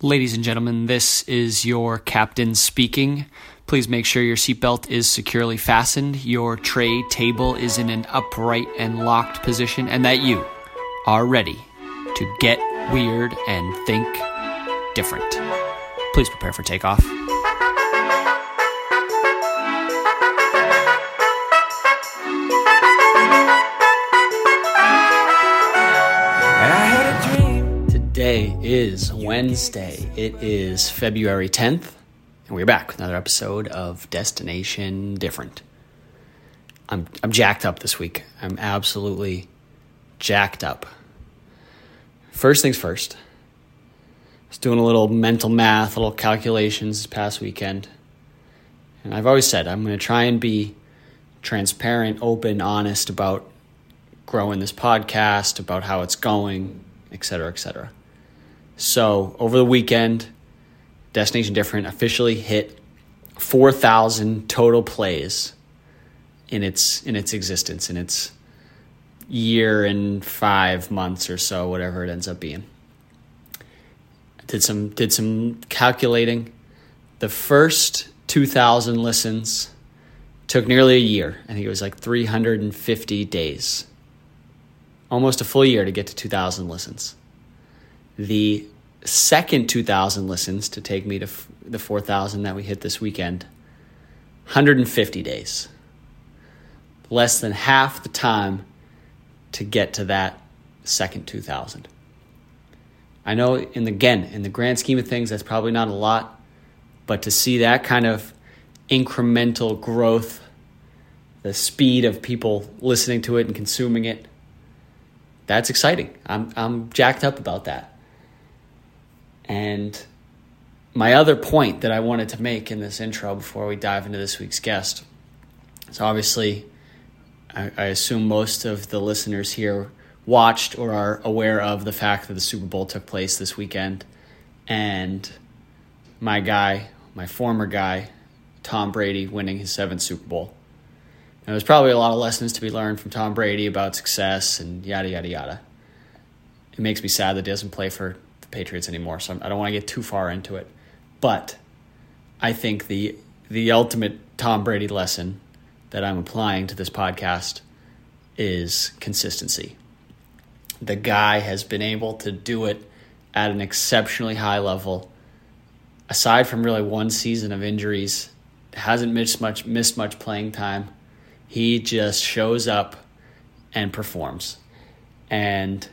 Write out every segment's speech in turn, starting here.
Ladies and gentlemen, this is your captain speaking. Please make sure your seatbelt is securely fastened, your tray table is in an upright and locked position, and that you are ready to get weird and think different. Please prepare for takeoff. Today is Wednesday. It is February 10th, and we're back with another episode of Destination Different. I'm I'm jacked up this week. I'm absolutely jacked up. First things first. I was doing a little mental math, a little calculations this past weekend. And I've always said I'm going to try and be transparent, open, honest about growing this podcast, about how it's going, et cetera, et cetera. So over the weekend, Destination Different officially hit 4,000 total plays in its in its existence in its year and five months or so, whatever it ends up being. Did some did some calculating. The first 2,000 listens took nearly a year. I think it was like 350 days. Almost a full year to get to 2,000 listens the second 2,000 listens to take me to f- the 4,000 that we hit this weekend 150 days. Less than half the time to get to that second 2,000. I know, in the, again, in the grand scheme of things, that's probably not a lot, but to see that kind of incremental growth, the speed of people listening to it and consuming it, that's exciting. I'm, I'm jacked up about that. And my other point that I wanted to make in this intro before we dive into this week's guest is obviously, I, I assume most of the listeners here watched or are aware of the fact that the Super Bowl took place this weekend. And my guy, my former guy, Tom Brady, winning his seventh Super Bowl. And there's probably a lot of lessons to be learned from Tom Brady about success and yada, yada, yada. It makes me sad that he doesn't play for the Patriots anymore, so I don't want to get too far into it. But I think the the ultimate Tom Brady lesson that I'm applying to this podcast is consistency. The guy has been able to do it at an exceptionally high level. Aside from really one season of injuries, hasn't missed much missed much playing time. He just shows up and performs. And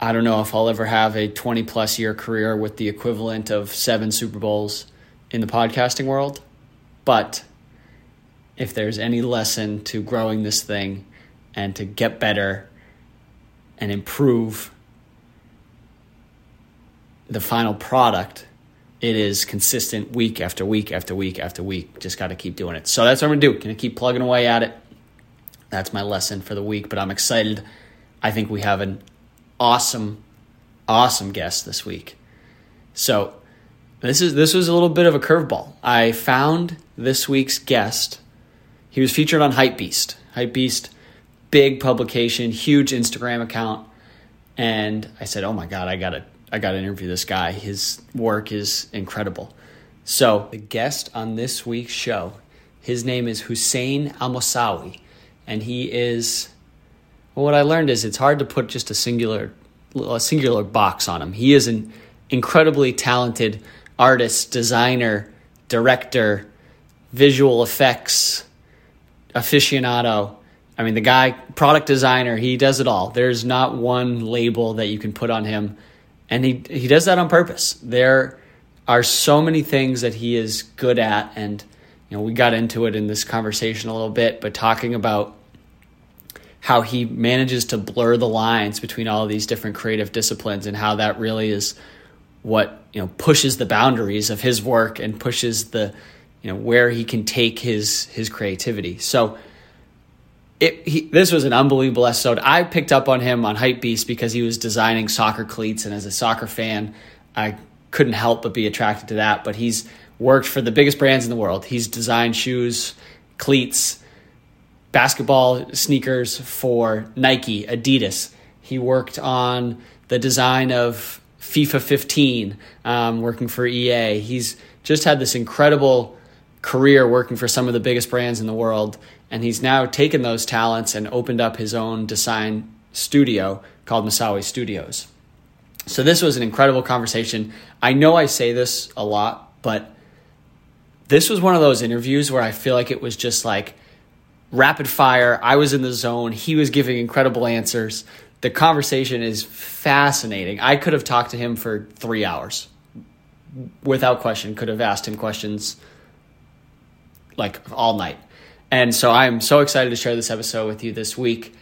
I don't know if I'll ever have a 20 plus year career with the equivalent of seven Super Bowls in the podcasting world, but if there's any lesson to growing this thing and to get better and improve the final product, it is consistent week after week after week after week. Just got to keep doing it. So that's what I'm going to do. Going to keep plugging away at it. That's my lesson for the week, but I'm excited. I think we have an awesome, awesome guest this week. So this is this was a little bit of a curveball. I found this week's guest. He was featured on Hypebeast. Hypebeast, big publication, huge Instagram account, and I said, "Oh my god, I gotta I gotta interview this guy. His work is incredible." So the guest on this week's show, his name is Hussein Almosawi, and he is well, what I learned is it's hard to put just a singular a singular box on him. He is an incredibly talented artist, designer, director, visual effects aficionado. I mean, the guy, product designer, he does it all. There's not one label that you can put on him, and he he does that on purpose. There are so many things that he is good at, and you know, we got into it in this conversation a little bit, but talking about how he manages to blur the lines between all of these different creative disciplines and how that really is what you know pushes the boundaries of his work and pushes the you know where he can take his his creativity so it, he, this was an unbelievable episode. I picked up on him on Hypebeast because he was designing soccer cleats, and as a soccer fan, I couldn't help but be attracted to that. But he's worked for the biggest brands in the world. He's designed shoes, cleats, basketball sneakers for Nike, Adidas. He worked on the design of FIFA 15, um, working for EA. He's just had this incredible career working for some of the biggest brands in the world, and he's now taken those talents and opened up his own design studio called Masawi Studios. So this was an incredible conversation. I know I say this a lot, but this was one of those interviews where I feel like it was just like rapid fire. I was in the zone. He was giving incredible answers. The conversation is fascinating. I could have talked to him for three hours without question, could have asked him questions like all night. And so I'm so excited to share this episode with you this week.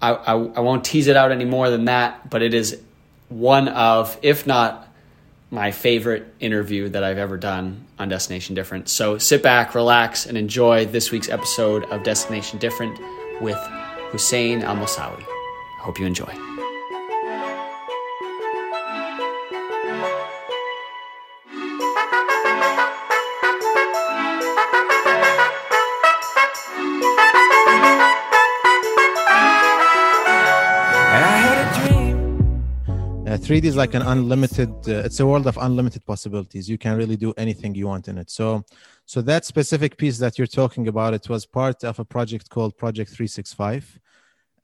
I, I, I won't tease it out any more than that, but it is one of, if not my favorite interview that I've ever done on Destination Different. So sit back, relax, and enjoy this week's episode of Destination Different with Hussein Al Mosawi. Hope you enjoy. Uh, 3D is like an unlimited. Uh, it's a world of unlimited possibilities. You can really do anything you want in it. So, so that specific piece that you're talking about, it was part of a project called Project 365,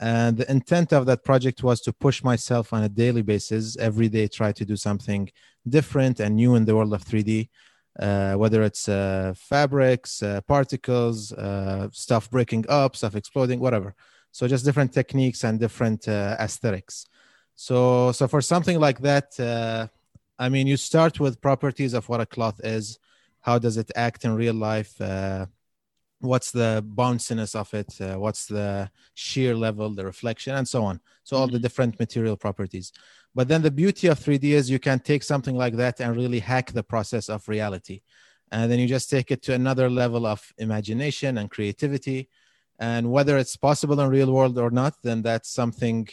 and the intent of that project was to push myself on a daily basis, every day, try to do something different and new in the world of 3D. Uh, whether it's uh, fabrics, uh, particles, uh, stuff breaking up, stuff exploding, whatever. So just different techniques and different uh, aesthetics. So, so for something like that, uh, I mean, you start with properties of what a cloth is. How does it act in real life? Uh, what's the bounciness of it? Uh, what's the shear level, the reflection, and so on. So all the Mm-hmm. different material properties. But then the beauty of 3D is you can take something like that and really hack the process of reality. And then you just take it to another level of imagination and creativity. And whether it's possible in real world or not, then that's something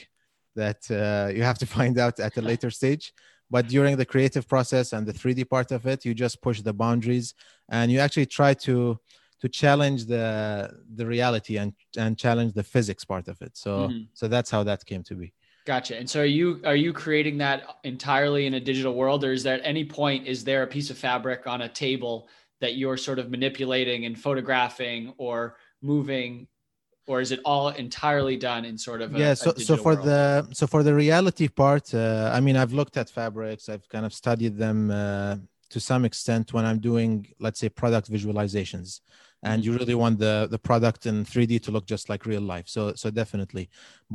that uh, you have to find out at a later stage but during the creative process and the 3d part of it you just push the boundaries and you actually try to to challenge the the reality and and challenge the physics part of it so Mhm. so that's how that came to be Gotcha. And so are you are you creating that entirely in a digital world, or is there at any point is there a piece of fabric on a table that you're sort of manipulating and photographing or moving, or is it all entirely done in sort of a, yeah so so for world? the so for the reality part uh, i mean i've looked at fabrics i've kind of studied them uh, to some extent when i'm doing let's say product visualizations. And you really want the the product in 3d to look just like real life. So so definitely.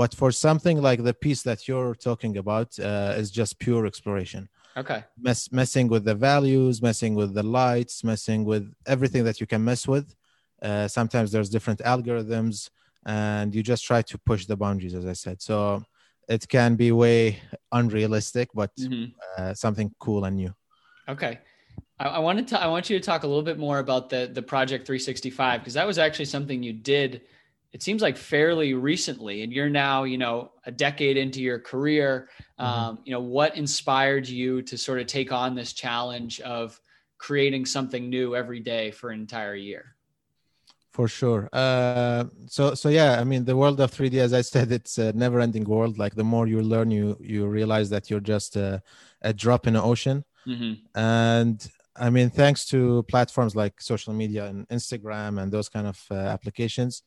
But for something like the piece that you're talking about uh, is just pure exploration. Okay, mess, messing with the values messing with the lights messing with everything that you can mess with. Uh, sometimes there's different algorithms and you just try to push the boundaries as i said so it can be way unrealistic but Mhm. uh, something cool and new okay. I, I wanted to I want you to talk a little bit more about the the Project 365 because that was actually something you did. It seems like fairly recently, and you're now you know a decade into your career. Mhm. Um, you know what inspired you to sort of take on this challenge of creating something new every day for an entire year. For sure. Uh, so so yeah i mean the world of 3d as i said it's a never ending world. Like the more you learn you you realize that you're just a, a drop in the ocean. Mm-hmm. and i mean thanks to platforms like social media and instagram and those kind of uh, applications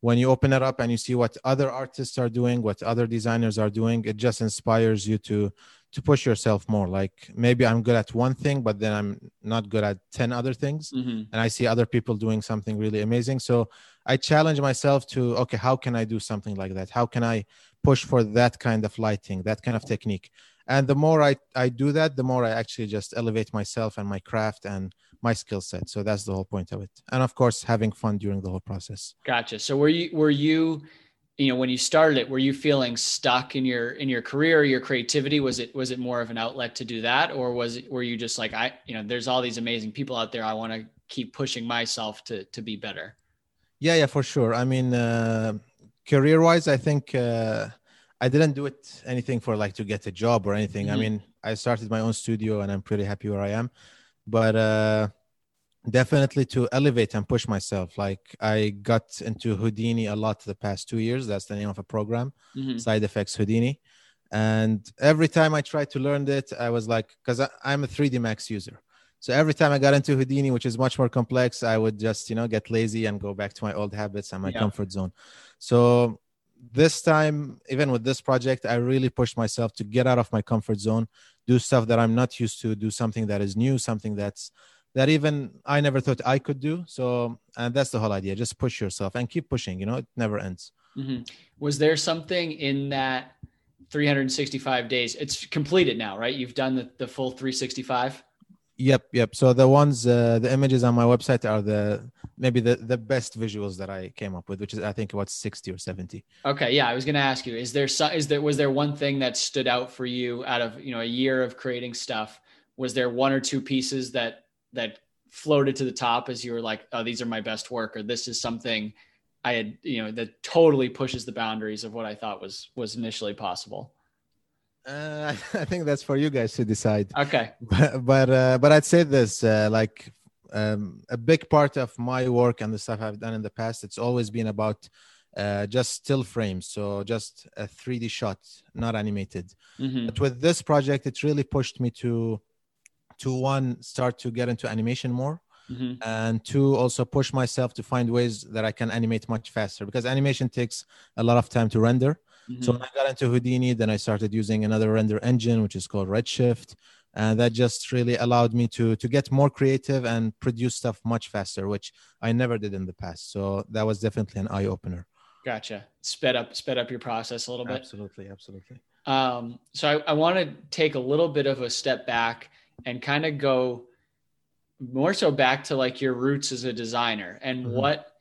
when you open it up and you see what other artists are doing what other designers are doing it just inspires you to to push yourself more like maybe i'm good at one thing but then i'm not good at 10 other things Mm-hmm. and I see other people doing something really amazing. So I challenge myself to, okay, how can I do something like that? How can I push for that kind of lighting, that kind of technique? And the more I, I do that, the more I actually just elevate myself and my craft and my skill set. So that's the whole point of it. And of course, having fun during the whole process. Gotcha. So were you were you you know when you started it were you feeling stuck in your in your career your creativity was it was it more of an outlet to do that or was it were you just like I you know there's all these amazing people out there I want to keep pushing myself to to be better. Yeah, yeah, for sure. I mean, uh, career wise, I think uh, I didn't do it anything for like to get a job or anything. I Mhm. mean, I started my own studio and I'm pretty happy where I am. But uh, definitely to elevate and push myself. Like I got into Houdini a lot the past two years. That's the name of a program, Mhm. Side Effects Houdini. And every time I tried to learn it, I was like, because I'm a 3D Max user. So every time I got into Houdini, which is much more complex, I would just, you know, get lazy and go back to my old habits and my yeah. comfort zone. So this time, even with this project, I really pushed myself to get out of my comfort zone, do stuff that I'm not used to, do something that is new, something that's that even I never thought I could do. So, and that's the whole idea. Just push yourself and keep pushing. You know, it never ends. Mm-hmm. Was there something in that 365 days? It's completed now, right? You've done the, the full 365. Yep, yep. So the ones, uh, the images on my website are the maybe the the best visuals that I came up with, which is I think about sixty or seventy. Okay, yeah, I was going to ask you: is there is there was there one thing that stood out for you out of you know a year of creating stuff? Was there one or two pieces that that floated to the top as you were like, oh, these are my best work, or this is something I had you know that totally pushes the boundaries of what I thought was was initially possible? Uh, I think that's for you guys to decide. Okay. But but, uh, but I'd say this: uh, like um, a big part of my work and the stuff I've done in the past, it's always been about uh, just still frames, so just a 3D shot, not animated. Mm-hmm. But with this project, it really pushed me to to one start to get into animation more. Mm-hmm. and to also push myself to find ways that I can animate much faster because animation takes a lot of time to render. Mm-hmm. So when I got into Houdini, then I started using another render engine, which is called Redshift. And that just really allowed me to to get more creative and produce stuff much faster, which I never did in the past. So that was definitely an eye opener. Gotcha. Sped up, sped up your process a little bit. Absolutely, absolutely. Um, so I, I want to take a little bit of a step back and kind of go more so back to like your roots as a designer and mm-hmm. what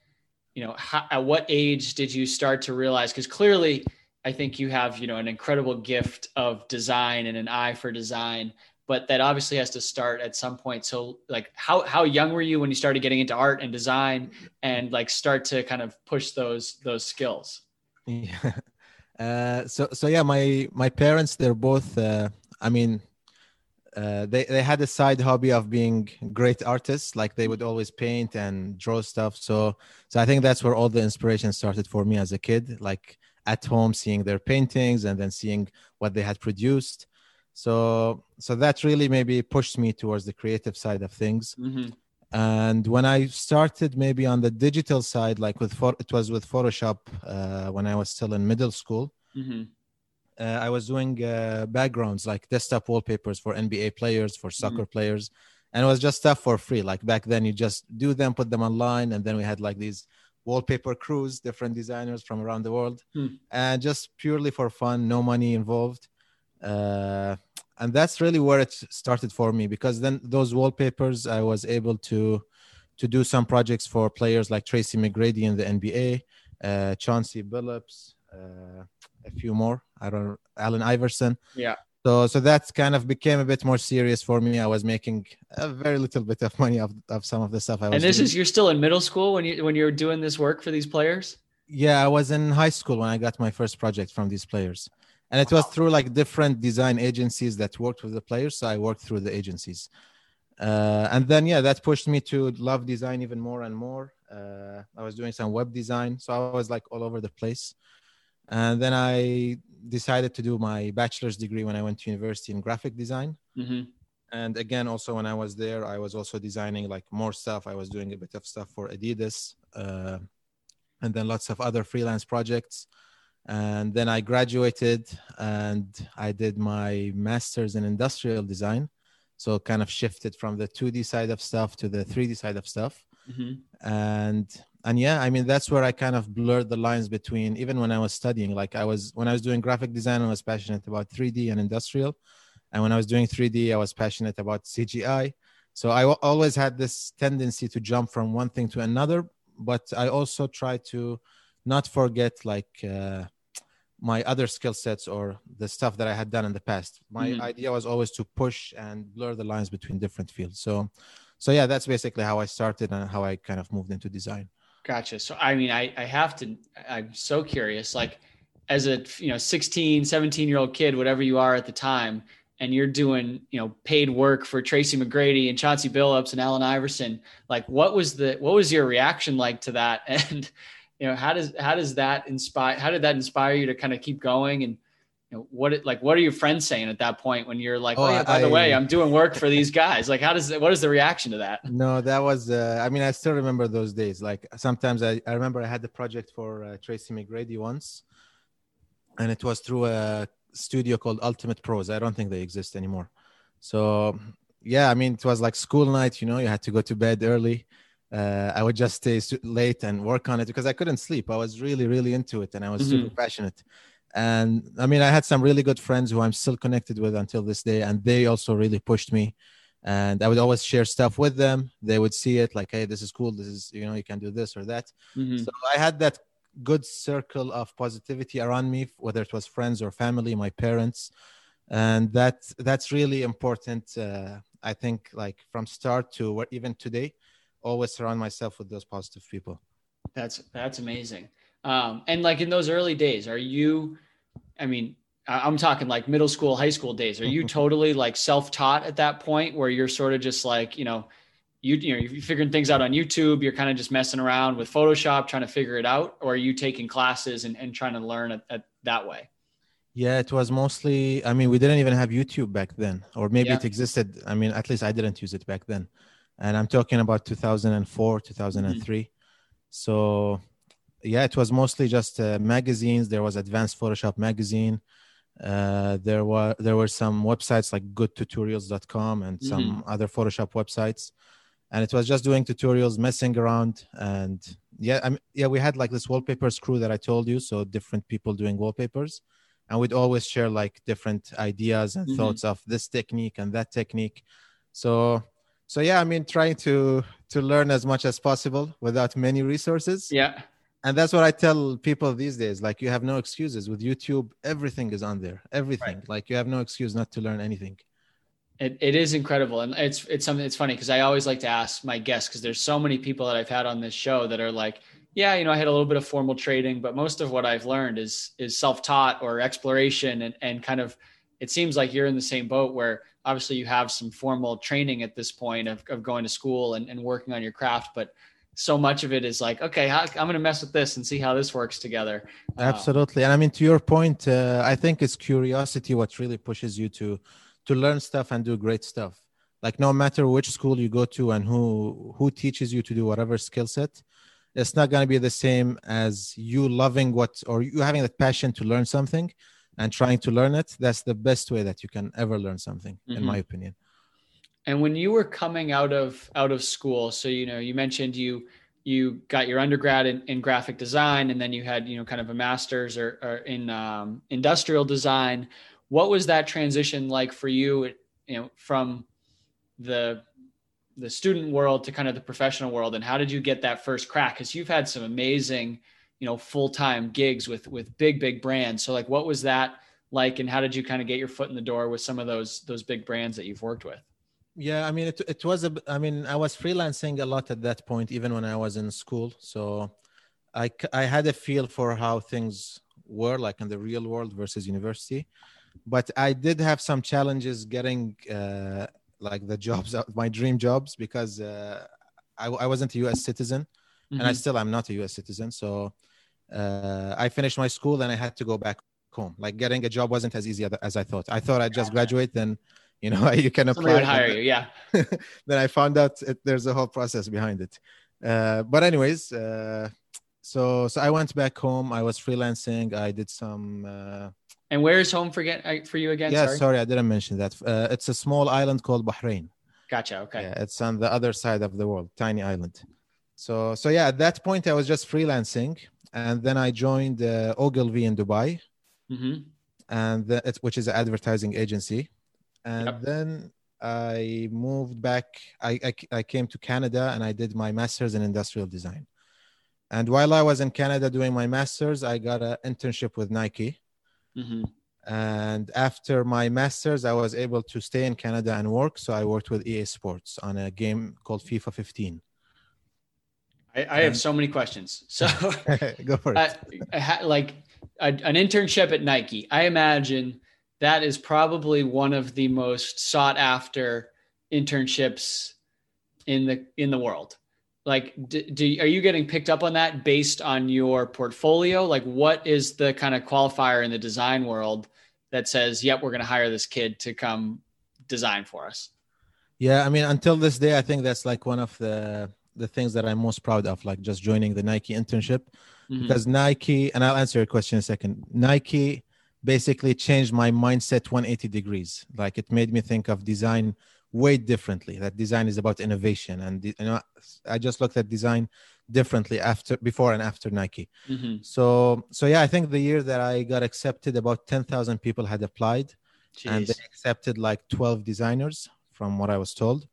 you know how, at what age did you start to realize because clearly I think you have, you know, an incredible gift of design and an eye for design, but that obviously has to start at some point. So like how how young were you when you started getting into art and design and like start to kind of push those those skills? Yeah. Uh, so so yeah, my my parents they're both uh, I mean uh, they they had a side hobby of being great artists. Like they would always paint and draw stuff. So so I think that's where all the inspiration started for me as a kid. Like at home seeing their paintings and then seeing what they had produced so so that really maybe pushed me towards the creative side of things mm-hmm. and when i started maybe on the digital side like with it was with photoshop uh, when i was still in middle school mm-hmm. uh, i was doing uh, backgrounds like desktop wallpapers for nba players for soccer mm-hmm. players and it was just stuff for free like back then you just do them put them online and then we had like these wallpaper crews, different designers from around the world, hmm. and just purely for fun, no money involved. Uh, and that's really where it started for me because then those wallpapers, I was able to to do some projects for players like Tracy McGrady in the NBA, uh, Chauncey Billups, uh, a few more. I don't Allen Iverson. Yeah so so that kind of became a bit more serious for me i was making a very little bit of money of, of some of the stuff i was and this doing. is you're still in middle school when you when you're doing this work for these players yeah i was in high school when i got my first project from these players and it was through like different design agencies that worked with the players so i worked through the agencies uh, and then yeah that pushed me to love design even more and more uh, i was doing some web design so i was like all over the place and then i decided to do my bachelor's degree when I went to university in graphic design. Mm-hmm. And again, also when I was there, I was also designing like more stuff. I was doing a bit of stuff for Adidas, uh, and then lots of other freelance projects. And then I graduated and I did my master's in industrial design. So kind of shifted from the 2D side of stuff to the 3D side of stuff. Mm-hmm. And and yeah i mean that's where i kind of blurred the lines between even when i was studying like i was when i was doing graphic design i was passionate about 3d and industrial and when i was doing 3d i was passionate about cgi so I w- always had this tendency to jump from one thing to another but i also try to not forget like uh, my other skill sets or the stuff that i had done in the past my mm. idea was always to push and blur the lines between different fields so so yeah that's basically how i started and how i kind of moved into design Gotcha. So, I mean, I, I have to, I'm so curious, like as a, you know, 16, 17 year old kid, whatever you are at the time, and you're doing, you know, paid work for Tracy McGrady and Chauncey Billups and Allen Iverson, like what was the, what was your reaction like to that? And, you know, how does, how does that inspire, how did that inspire you to kind of keep going? And, you know, what it, like what are your friends saying at that point when you're like, oh, oh yeah, by I, the way, I'm doing work for these guys. Like, how does what is the reaction to that? No, that was. Uh, I mean, I still remember those days. Like sometimes I, I remember I had the project for uh, Tracy McGrady once, and it was through a studio called Ultimate Pros. I don't think they exist anymore. So yeah, I mean, it was like school night. You know, you had to go to bed early. Uh, I would just stay late and work on it because I couldn't sleep. I was really, really into it, and I was mm-hmm. super passionate. And i mean i had some really good friends who i'm still connected with until this day and they also really pushed me. And i would always share stuff with them. They would see it like hey this is cool. This is you know you can do this or that. Mm-hmm. so i had that good circle of positivity around me whether it was friends or family my parents. And that that's really important uh, i think like from start to even today always surround myself with those positive people that's that's amazing um, and like in those early days are you I mean, I'm talking like middle school, high school days. Are you totally like self-taught at that point where you're sort of just like, you know, you, you know, you're figuring things out on YouTube, you're kind of just messing around with Photoshop, trying to figure it out, or are you taking classes and, and trying to learn it, it that way? Yeah, it was mostly, I mean, we didn't even have YouTube back then, or maybe yeah. it existed. I mean, at least I didn't use it back then. And I'm talking about 2004, 2003. Mm-hmm. So yeah, it was mostly just uh, magazines. There was Advanced Photoshop magazine. Uh, there were there were some websites like goodtutorials.com and some mm-hmm. other Photoshop websites, and it was just doing tutorials, messing around, and yeah, I mean, yeah, we had like this wallpapers crew that I told you, so different people doing wallpapers, and we'd always share like different ideas and mm-hmm. thoughts of this technique and that technique. So so yeah, I mean, trying to to learn as much as possible without many resources. Yeah. And that's what i tell people these days like you have no excuses. With youtube everything is on there. Everything. Right. like you have no excuse not to learn anything. It, it is incredible. And it's it's something it's funny because i always like to ask my guests because there's so many people that i've had on this show that are like yeah you know i had a little bit of formal trading but most of what i've learned is is self-taught or exploration and and kind of it seems like you're in the same boat where obviously you have some formal training at this point of, of going to school and, and working on your craft but so much of it is like, okay, I'm going to mess with this and see how this works together. Uh, Absolutely, and I mean to your point, uh, I think it's curiosity what really pushes you to to learn stuff and do great stuff. Like no matter which school you go to and who who teaches you to do whatever skill set, it's not going to be the same as you loving what or you having that passion to learn something and trying to learn it. That's the best way that you can ever learn something, mm-hmm. in my opinion. And when you were coming out of out of school, so you know, you mentioned you you got your undergrad in, in graphic design, and then you had you know kind of a master's or, or in um, industrial design. What was that transition like for you? You know, from the the student world to kind of the professional world, and how did you get that first crack? Because you've had some amazing, you know, full time gigs with with big big brands. So like, what was that like, and how did you kind of get your foot in the door with some of those those big brands that you've worked with? yeah i mean it, it was a i mean i was freelancing a lot at that point even when i was in school so i i had a feel for how things were like in the real world versus university but i did have some challenges getting uh, like the jobs my dream jobs because uh, I, I wasn't a us citizen mm-hmm. and i mm-hmm. still am not a us citizen so uh, i finished my school and i had to go back home. Like getting a job wasn't as easy as i thought. I thought i'd just graduate then you know you can apply would hire you yeah. then i found out it, there's a whole process behind it. Uh, but anyways uh, so so i went back home. I was freelancing. I did some uh, and where is home for, get, for you again? Yeah sorry. sorry i didn't mention that. Uh, it's a small island called bahrain. Gotcha okay. Yeah, it's on the other side of the world tiny island. So so yeah at that point i was just freelancing and then i joined uh, ogilvy in dubai mm-hmm. and the, which is an advertising agency and yep. then I moved back. I, I, I came to Canada and I did my master's in industrial design. And while I was in Canada doing my master's, I got an internship with Nike. Mm-hmm. And after my master's, I was able to stay in Canada and work. So I worked with EA Sports on a game called FIFA 15. I, I have so many questions. So go for it. Uh, like a, an internship at Nike, I imagine that is probably one of the most sought after internships in the in the world like do, do, are you getting picked up on that based on your portfolio like what is the kind of qualifier in the design world that says, "Yep, we're going to hire this kid to come design for us." Yeah, I mean, until this day, I think that's like one of the the things that I'm most proud of, like just joining the Nike internship, mm-hmm. because Nike, and I'll answer your question in a second. Nike basically changed my mindset 180 degrees. Like it made me think of design way differently. That design is about innovation, and you know, I just looked at design differently after, before, and after Nike. Mm-hmm. So, so yeah, I think the year that I got accepted, about 10,000 people had applied, Jeez. and they accepted like 12 designers, from what I was told,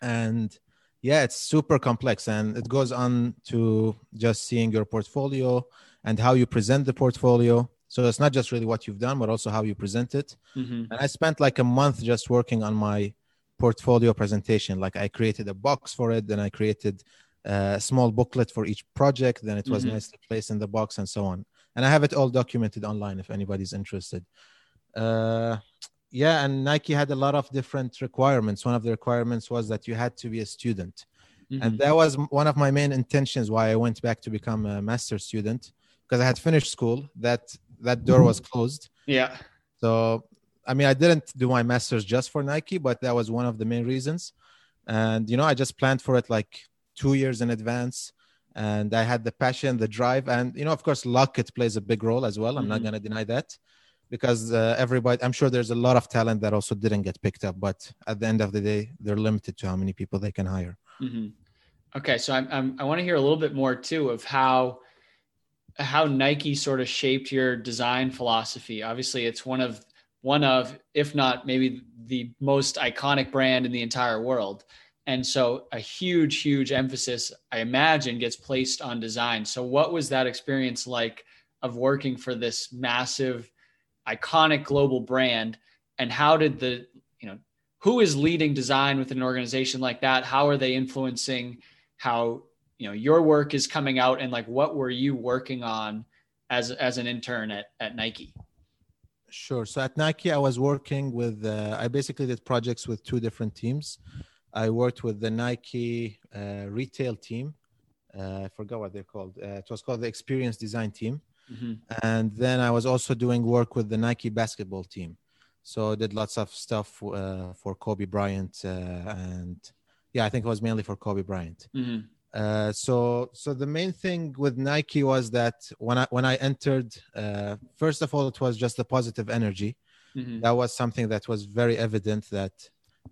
and yeah, it's super complex, and it goes on to just seeing your portfolio and how you present the portfolio so it's not just really what you've done, but also how you present it. Mm-hmm. And I spent like a month just working on my portfolio presentation. Like I created a box for it, then I created a small booklet for each project. Then it was mm-hmm. nicely placed in the box and so on. And I have it all documented online if anybody's interested. Uh, yeah, and Nike had a lot of different requirements. One of the requirements was that you had to be a student. Mm-hmm. And that was one of my main intentions why I went back to become a master student because I had finished school. That that door was closed. Yeah. So I mean, I didn't do my master's just for Nike, but that was one of the main reasons. And you know, I just planned for it like two years in advance, and I had the passion, the drive, and you know, of course, luck it plays a big role as well. I'm mm-hmm. not going to deny that because uh, everybody, I'm sure there's a lot of talent that also didn't get picked up, but at the end of the day, they're limited to how many people they can hire. Mm-hmm. Okay, so I'm, I'm I want to hear a little bit more too of how how Nike sort of shaped your design philosophy. Obviously, it's one of one of, if not maybe the most iconic brand in the entire world. And so a huge, huge emphasis, I imagine, gets placed on design. So what was that experience like of working for this massive, iconic global brand? And how did the, you know, who is leading design within an organization like that? How are they influencing how you know your work is coming out and like what were you working on as as an intern at, at nike? Sure. So at nike i was working with uh, i basically did projects with two different teams. I worked with the nike uh, retail team. Uh, i forgot what they're called. Uh, it was called the experience design team mm-hmm. and then i was also doing work with the nike basketball team so I did lots of stuff uh, for kobe bryant uh, and yeah i think it was mainly for kobe bryant mm-hmm. Uh, so so the main thing with Nike was that when I when I entered, uh, first of all, it was just the positive energy. Mm-hmm. That was something that was very evident that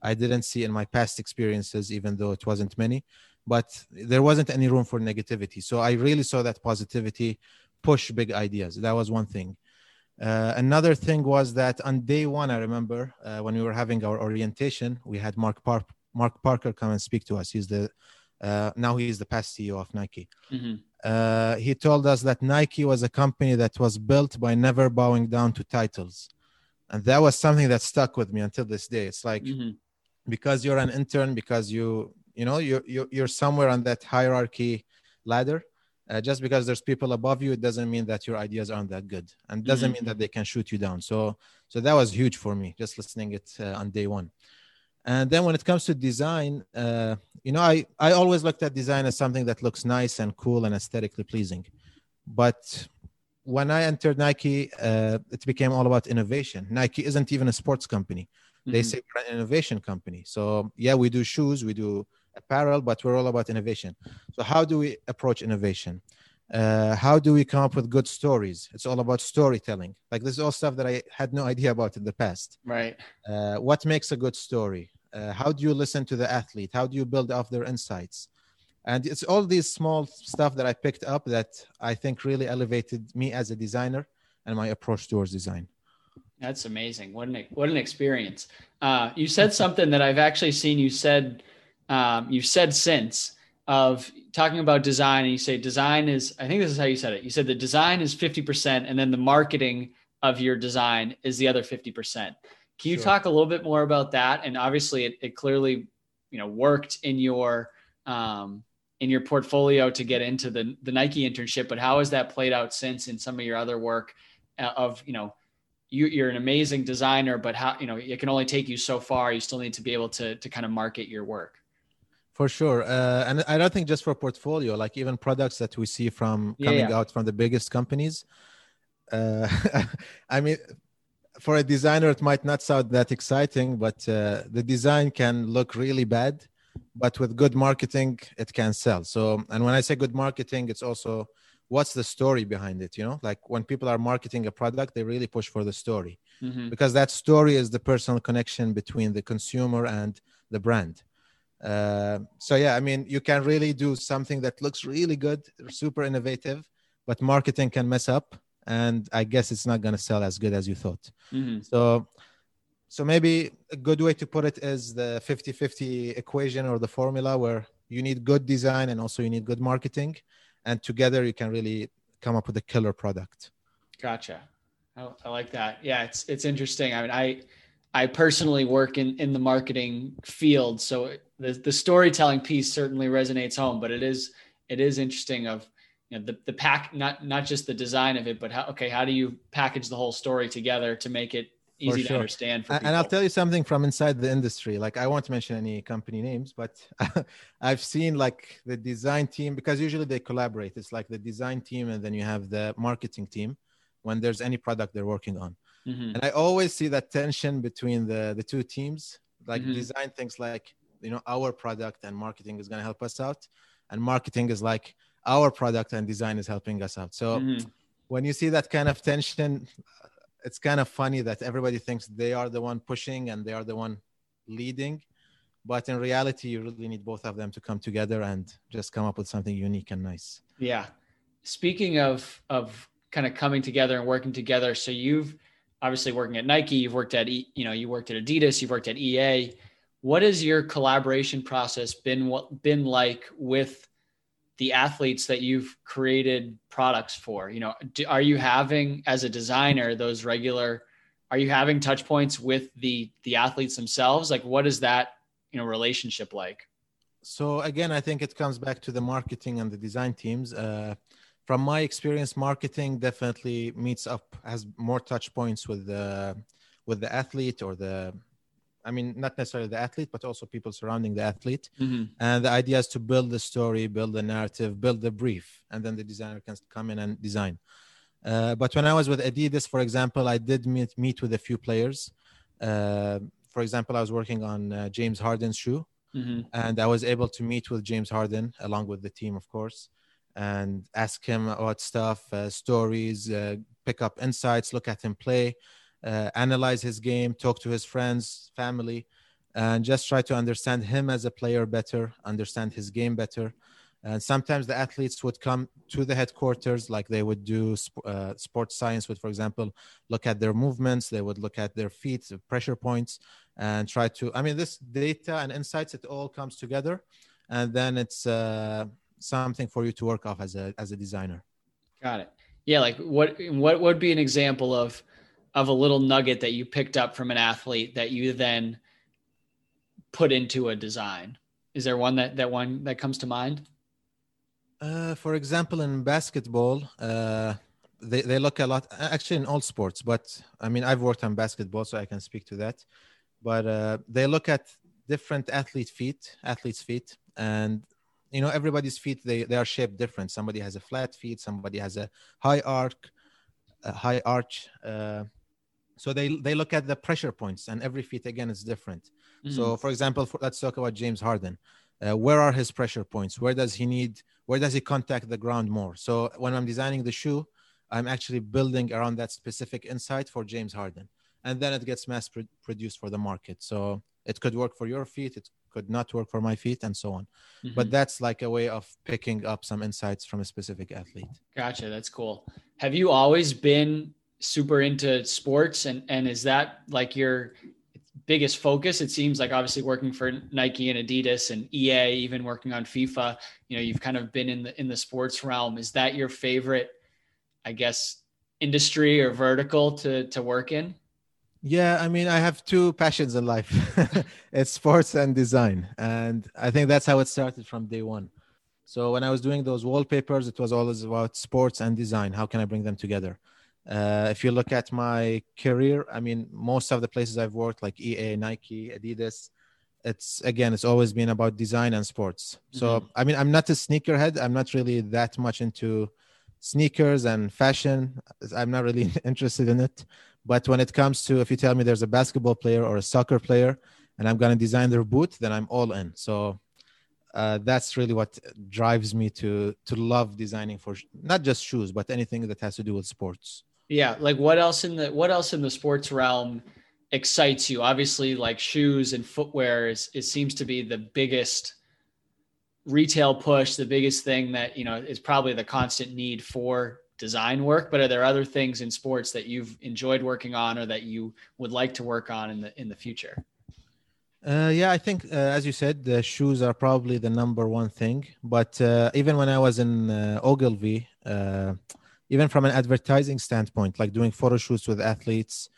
I didn't see in my past experiences, even though it wasn't many. But there wasn't any room for negativity. So I really saw that positivity push big ideas. That was one thing. Uh, another thing was that on day one, I remember uh, when we were having our orientation, we had Mark Par- Mark Parker come and speak to us. He's the uh, now he is the past CEO of Nike. Mm-hmm. Uh, he told us that Nike was a company that was built by never bowing down to titles. And that was something that stuck with me until this day. It's like mm-hmm. because you're an intern, because you, you know, you're, you're, you're somewhere on that hierarchy ladder. Uh, just because there's people above you, it doesn't mean that your ideas aren't that good, and doesn't mm-hmm. mean that they can shoot you down. So, so that was huge for me, just listening it uh, on day one. And then when it comes to design, uh, you know, I, I always looked at design as something that looks nice and cool and aesthetically pleasing. But when I entered Nike, uh, it became all about innovation. Nike isn't even a sports company. Mm-hmm. They say we're an innovation company. So yeah, we do shoes, we do apparel, but we're all about innovation. So how do we approach innovation? Uh, how do we come up with good stories? It's all about storytelling. Like this is all stuff that I had no idea about in the past. Right. Uh, what makes a good story? Uh, how do you listen to the athlete? How do you build off their insights? And it's all these small stuff that I picked up that I think really elevated me as a designer and my approach towards design. That's amazing. What an what an experience. Uh, you said something that I've actually seen you said um, you said since of talking about design and you say design is i think this is how you said it. You said the design is 50% and then the marketing of your design is the other 50% can you sure. talk a little bit more about that? And obviously it, it clearly you know worked in your um, in your portfolio to get into the the nike internship but how has that played out since in some of your other work uh, of you know you, you're an amazing designer but how you know it can only take you so far. You still need to be able to to kind of market your work for sure. Uh, and I don't think just for portfolio, like even products that we see from coming yeah, out from the biggest companies. Uh, I mean, for a designer, it might not sound that exciting, but uh, the design can look really bad. But with good marketing, it can sell. So, and when I say good marketing, it's also what's the story behind it. You know, like when people are marketing a product, they really push for the story mm-hmm. because that story is the personal connection between the consumer and the brand. Uh, so yeah, I mean, you can really do something that looks really good, super innovative, but marketing can mess up and i guess it's not going to sell as good as you thought. Mm-hmm. so so maybe a good way to put it is the 50-50 equation or the formula where you need good design and also you need good marketing and together you can really come up with a killer product. Gotcha. I, I like that. Yeah it's it's interesting. I mean i i personally work in in the marketing field so the, the storytelling piece certainly resonates home but it is it is interesting of you know the, the pack not not just the design of it but how okay how do you package the whole story together to make it easy sure. to understand and i'll tell you something from inside the industry like i won't mention any company names but i've seen like the design team because usually they collaborate it's like the design team and then you have the marketing team when there's any product they're working on mm-hmm. and i always see that tension between the the two teams like mm-hmm. design things like you know our product and marketing is going to help us out and marketing is like our product and design is helping us out. So mm-hmm. when you see that kind of tension, it's kind of funny that everybody thinks they are the one pushing and they are the one leading. But in reality, you really need both of them to come together and just come up with something unique and nice. Yeah. Speaking of of kind of coming together and working together, so you've obviously working at Nike, you've worked at you know you worked at Adidas, you've worked at EA. What has your collaboration process been what been like with the athletes that you've created products for? You know do, are you having as a designer those regular are you having touch points with the the athletes themselves? Like what is that you know relationship like? So again i think it comes back to the marketing and the design teams. Uh, from my experience marketing definitely meets up has more touch points with the with the athlete or the I mean, not necessarily the athlete, but also people surrounding the athlete. Mm-hmm. And the idea is to build the story, build the narrative, build the brief, and then the designer can come in and design. Uh, but when I was with Adidas, for example, I did meet meet with a few players. Uh, for example, I was working on uh, James Harden's shoe, mm-hmm. and I was able to meet with James Harden along with the team, of course, and ask him about stuff, uh, stories, uh, pick up insights, look at him play uh, analyze his game, talk to his friends, family, and just try to understand him as a player better, understand his game better. And sometimes the athletes would come to the headquarters, like they would do uh, sports science, would, for example, look at their movements, they would look at their feet, pressure points, and try to. I mean, this data and insights, it all comes together, and then it's uh, something for you to work off as a as a designer. Got it. Yeah, like what what would be an example of of a little nugget that you picked up from an athlete that you then put into a design? Is there one that that one that comes to mind? Uh, for example, in basketball, uh, they they look a lot. Actually, in all sports, but I mean, I've worked on basketball, so I can speak to that. But uh, they look at different athlete feet, athletes' feet, and you know everybody's feet they they are shaped different. Somebody has a flat feet, somebody has a high arc, a high arch. Uh, so they they look at the pressure points, and every feet again is different. Mm-hmm. So, for example, for, let's talk about James Harden. Uh, where are his pressure points? Where does he need? Where does he contact the ground more? So when I'm designing the shoe, I'm actually building around that specific insight for James Harden, and then it gets mass pro- produced for the market. So it could work for your feet, it could not work for my feet, and so on. Mm-hmm. But that's like a way of picking up some insights from a specific athlete. Gotcha. That's cool. Have you always been super into sports and and is that like your biggest focus it seems like obviously working for nike and adidas and ea even working on fifa you know you've kind of been in the in the sports realm is that your favorite i guess industry or vertical to to work in yeah i mean i have two passions in life it's sports and design and i think that's how it started from day one so when i was doing those wallpapers it was always about sports and design how can i bring them together uh, if you look at my career, I mean, most of the places I've worked, like EA, Nike, Adidas, it's again, it's always been about design and sports. So, mm-hmm. I mean, I'm not a sneakerhead. I'm not really that much into sneakers and fashion. I'm not really interested in it. But when it comes to if you tell me there's a basketball player or a soccer player and I'm going to design their boot, then I'm all in. So uh, that's really what drives me to to love designing for not just shoes, but anything that has to do with sports. Yeah, like what else in the what else in the sports realm excites you? Obviously, like shoes and footwear is it seems to be the biggest retail push, the biggest thing that you know is probably the constant need for design work. But are there other things in sports that you've enjoyed working on or that you would like to work on in the in the future? Uh, yeah, I think uh, as you said, the shoes are probably the number one thing. But uh, even when I was in uh, Ogilvy, uh, even from an advertising standpoint, like doing photo shoots with athletes,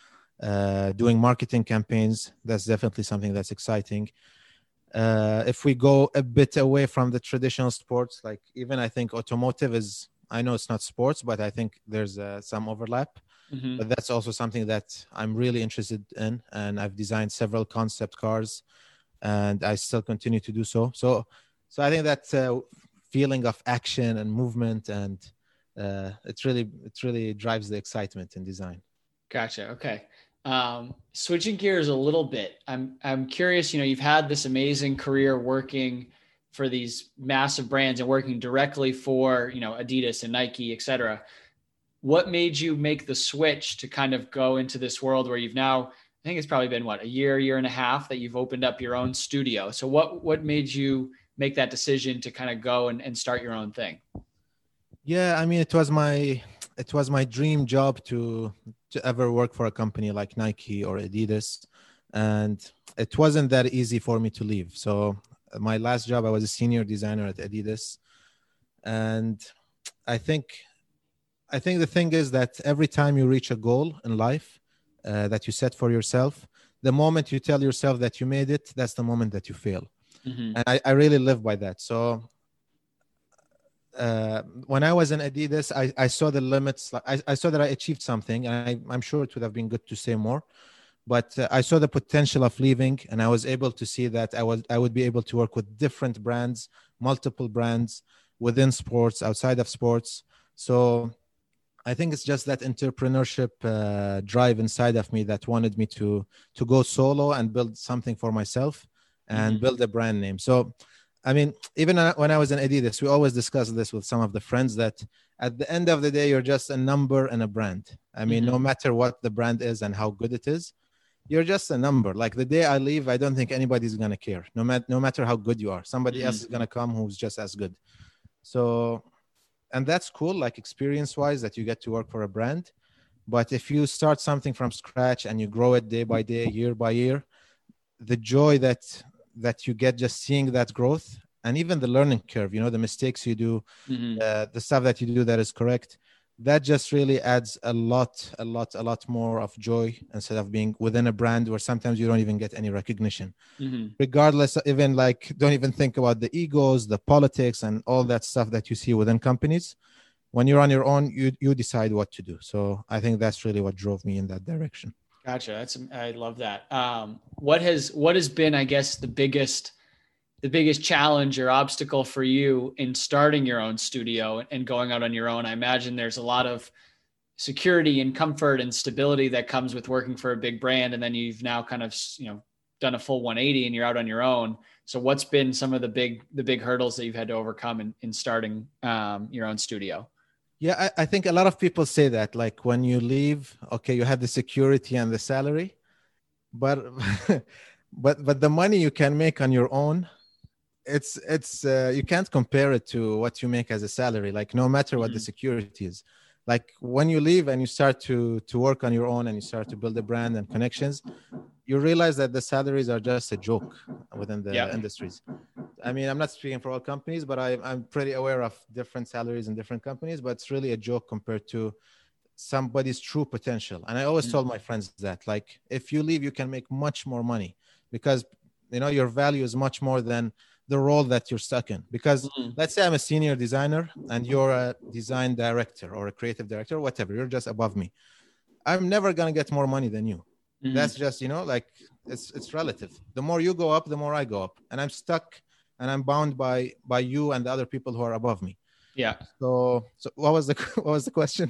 uh, doing marketing campaigns, that's definitely something that's exciting. if we go a bit away from the traditional sports, like even I think automotive is, I know it's not sports, but I think there's some overlap. Mm-hmm. But that's also something that I'm really interested in, and I've designed several concept cars, and I still continue to do so. So, so I think that uh, feeling of action and movement, and uh, it's really it really drives the excitement in design. Gotcha. Okay. Um, switching gears a little bit, I'm I'm curious. You know, you've had this amazing career working for these massive brands and working directly for you know Adidas and Nike, et cetera. What made you make the switch to kind of go into this world where you've now i think it's probably been what a year year and a half that you've opened up your own studio? So what what made you make that decision to kind of go and, and start your own thing? Yeah i mean it was my it was my dream job to to ever work for a company like nike or adidas. And it wasn't that easy for me to leave. So my last job i was a senior designer at adidas and i think I think the thing is that every time you reach a goal in life uh, that you set for yourself, the moment you tell yourself that you made it, that's the moment that you fail. Mm-hmm. And I, I, really live by that. So uh, when I was in Adidas, I, I saw the limits. I, I saw that I achieved something, and I, am sure it would have been good to say more. But uh, I saw the potential of leaving, and I was able to see that I was I would be able to work with different brands, multiple brands within sports, outside of sports. So I think it's just that entrepreneurship uh, drive inside of me that wanted me to to go solo and build something for myself and mm-hmm. build a brand name. So, I mean, even when I was in Adidas, we always discussed this with some of the friends that at the end of the day, you're just a number and a brand. I mean, mm-hmm. no matter what the brand is and how good it is, you're just a number. Like the day I leave, I don't think anybody's gonna care. No matter no matter how good you are, somebody mm-hmm. else is gonna come who's just as good. So and that's cool like experience wise that you get to work for a brand but if you start something from scratch and you grow it day by day year by year the joy that that you get just seeing that growth and even the learning curve you know the mistakes you do mm-hmm. uh, the stuff that you do that is correct that just really adds a lot a lot a lot more of joy instead of being within a brand where sometimes you don't even get any recognition. Mm-hmm. regardless even like don't even think about the egos the politics and all that stuff that you see within companies. When you're on your own you you decide what to do. So i think that's really what drove me in that direction. Gotcha. That's i love that. Um, what has what has been i guess the biggest the biggest challenge or obstacle for you in starting your own studio and going out on your own? I imagine there's a lot of security and comfort and stability that comes with working for a big brand and then you've now kind of you know done a full 180 and you're out on your own so what's been some of the big the big hurdles that you've had to overcome in, in starting um, your own studio yeah I, I think a lot of people say that like when you leave okay you have the security and the salary but but but the money you can make on your own it's it's uh, you can't compare it to what you make as a salary like no matter what mm-hmm. the security is like when you leave and you start to to work on your own and you start to build a brand and connections you realize that the salaries are just a joke within the yeah. industries i mean i'm not speaking for all companies but I, i'm pretty aware of different salaries in different companies but it's really a joke compared to somebody's true potential and i always mm-hmm. told my friends that like if you leave you can make much more money because you know your value is much more than the role that you're stuck in because mm-hmm. let's say i'm a senior designer and you're a design director or a creative director whatever you're just above me i'm never going to get more money than you mm-hmm. that's just you know like it's it's relative the more you go up the more i go up and i'm stuck and i'm bound by by you and the other people who are above me Yeah. So, so what was the what was the question?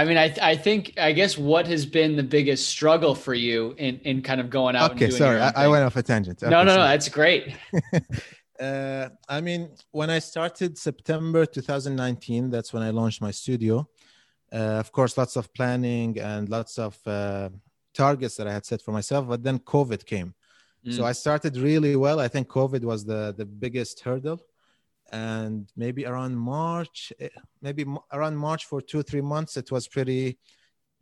I mean, I I think I guess what has been the biggest struggle for you in in kind of going out. Okay, sorry, I, I, went off a tangent. Okay, no, no, no, that's great. uh, I mean, when I started September 2019, that's when I launched my studio. Uh, of course, lots of planning and lots of uh, targets that I had set for myself, but then COVID came. Mm. So I started really well. I think COVID was the the biggest hurdle and maybe around March, eh, maybe around March for two three months, it was pretty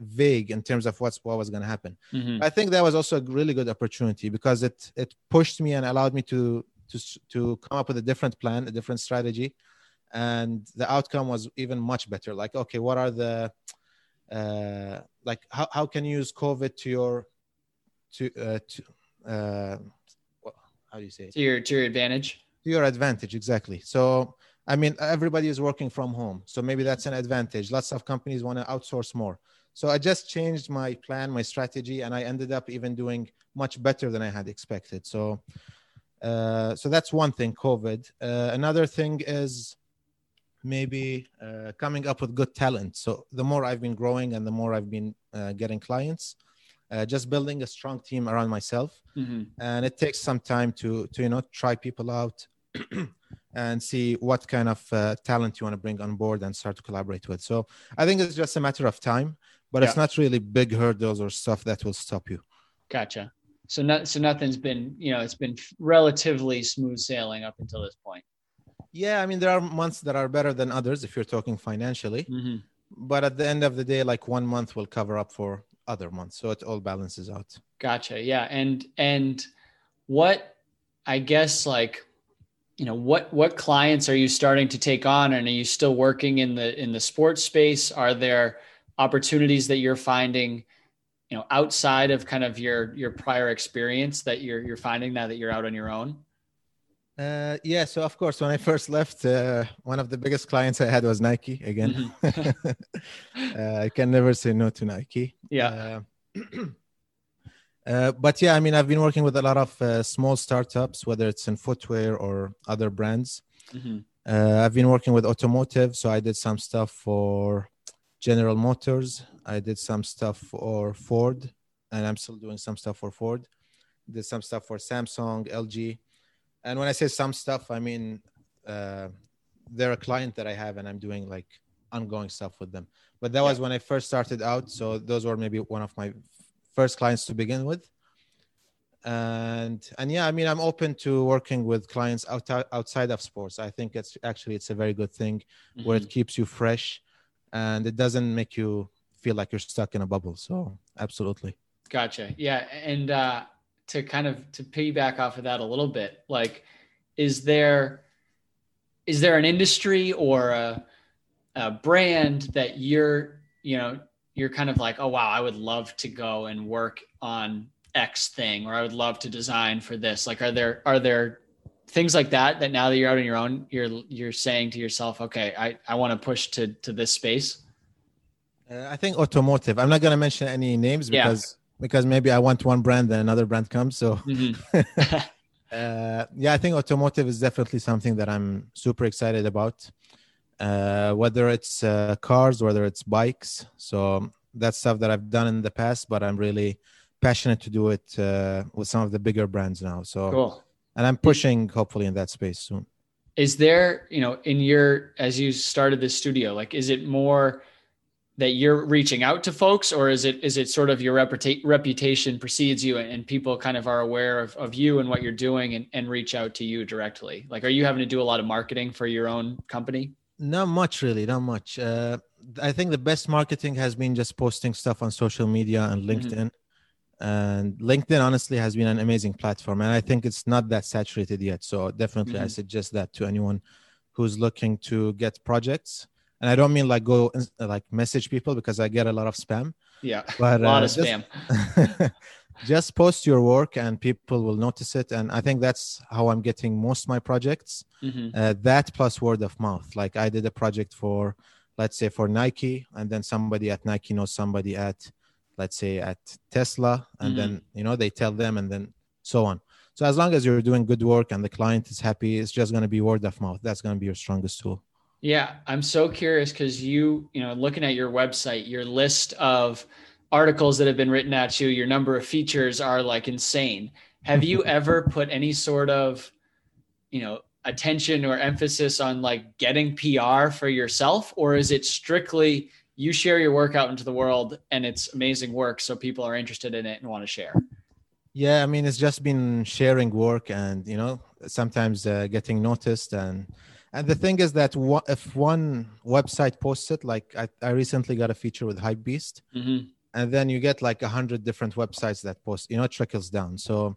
vague in terms of what's what was going to happen. Mm-hmm. I think that was also a really good opportunity because it it pushed me and allowed me to to to come up with a different plan, a different strategy, and the outcome was even much better. Like, okay, what are the uh, like how, how can you use COVID to your to uh, to uh, how do you say it? to your to your advantage? to your advantage exactly so i mean everybody is working from home so maybe that's an advantage lots of companies want to outsource more so i just changed my plan my strategy and i ended up even doing much better than i had expected so uh, so that's one thing covid. Uh, another thing is maybe uh, coming up with good talent. So the more i've been growing and the more i've been uh, getting clients uh, just building a strong team around myself. Mm-hmm. and it takes some time to to you know try people out and see what kind of uh, talent you want to bring on board and start to collaborate with. So i think it's just a matter of time but yeah. it's not really big hurdles or stuff that will stop you. Gotcha so not so nothing's been you know it's been relatively smooth sailing up until this point. Yeah i mean there are months that are better than others if you're talking financially. Mm-hmm. but at the end of the day like one month will cover up for other months so it all balances out. Gotcha yeah and and what i guess like you know what what clients are you starting to take on and are you still working in the in the sports space? Are there opportunities that you're finding you know outside of kind of your your prior experience that you're you're finding now that you're out on your own uh, yeah, so of course, when I first left, uh, one of the biggest clients I had was Nike again. Mm-hmm. uh, I can never say no to Nike. Yeah. Uh, uh, but yeah, I mean, I've been working with a lot of uh, small startups, whether it's in footwear or other brands. Mm-hmm. I've been working with automotive, so I did some stuff for General Motors. I did some stuff for Ford, and I'm still doing some stuff for Ford. Did some stuff for Samsung, LG and when I say some stuff, I mean uh, they're a client that I have, and I'm doing like ongoing stuff with them. But that yeah. was when I first started out, so those were maybe one of my first clients to begin with. And and yeah, I mean, I'm open to working with clients outside outside of sports. I think it's actually it's a very good thing mm-hmm. where it mm-hmm. keeps you fresh, and it doesn't make you feel like you're stuck in a bubble. So absolutely. Gotcha. Yeah, and uh, to kind of to piggyback off of that a little bit like is there is there an industry or a, a brand that you're you know you're kind of like oh wow i would love to go and work on x thing or i would love to design for this like are there are there things like that that now that you're out on your own you're you're saying to yourself okay i i want to push to to this space uh, i think automotive i'm not going to mention any names because because maybe I want one brand then another brand comes. So mm-hmm. uh, yeah, I think automotive is definitely something that I'm super excited about. Uh, whether it's uh, cars, whether it's bikes. So that's stuff that I've done in the past, but I'm really passionate to do it uh, with some of the bigger brands now. So cool. And I'm pushing hopefully in that space soon. Is there, you know, in your as you started this studio, like is it more that you're reaching out to folks or is it is it sort of your reputa- reputation precedes you and, people kind of are aware of, of you and what you're doing and, and reach out to you directly like are you having to do a lot of marketing for your own company not much really not much uh, i think the best marketing has been just posting stuff on social media and mm-hmm. linkedin mm-hmm. And linkedin honestly has been an amazing platform and i think it's not that saturated yet so definitely mm-hmm. i suggest that to anyone who's looking to get projects and I don't mean like go like message people because I get a lot of spam. Yeah, but a lot uh, of just, spam. just post your work and people will notice it, and I think that's how I'm getting most my projects. Mm-hmm. Uh, that plus word of mouth. Like I did a project for, let's say for Nike, and then somebody at Nike knows somebody at, let's say at Tesla, and mm-hmm. then you know they tell them, and then so on. So as long as you're doing good work and the client is happy, it's just going to be word of mouth. That's going to be your strongest tool. Yeah, I'm so curious because you, you know, looking at your website, your list of articles that have been written at you, your number of features are like insane. Have you ever put any sort of, you know, attention or emphasis on like getting PR for yourself, or is it strictly you share your work out into the world and it's amazing work, so people are interested in it and want to share? Yeah, I mean, it's just been sharing work and you know sometimes uh, getting noticed and and the thing is that if one website posts it, like I, I recently got a feature with Hypebeast, mm-hmm. and then you get like a hundred different websites that post, you know, it trickles down. So,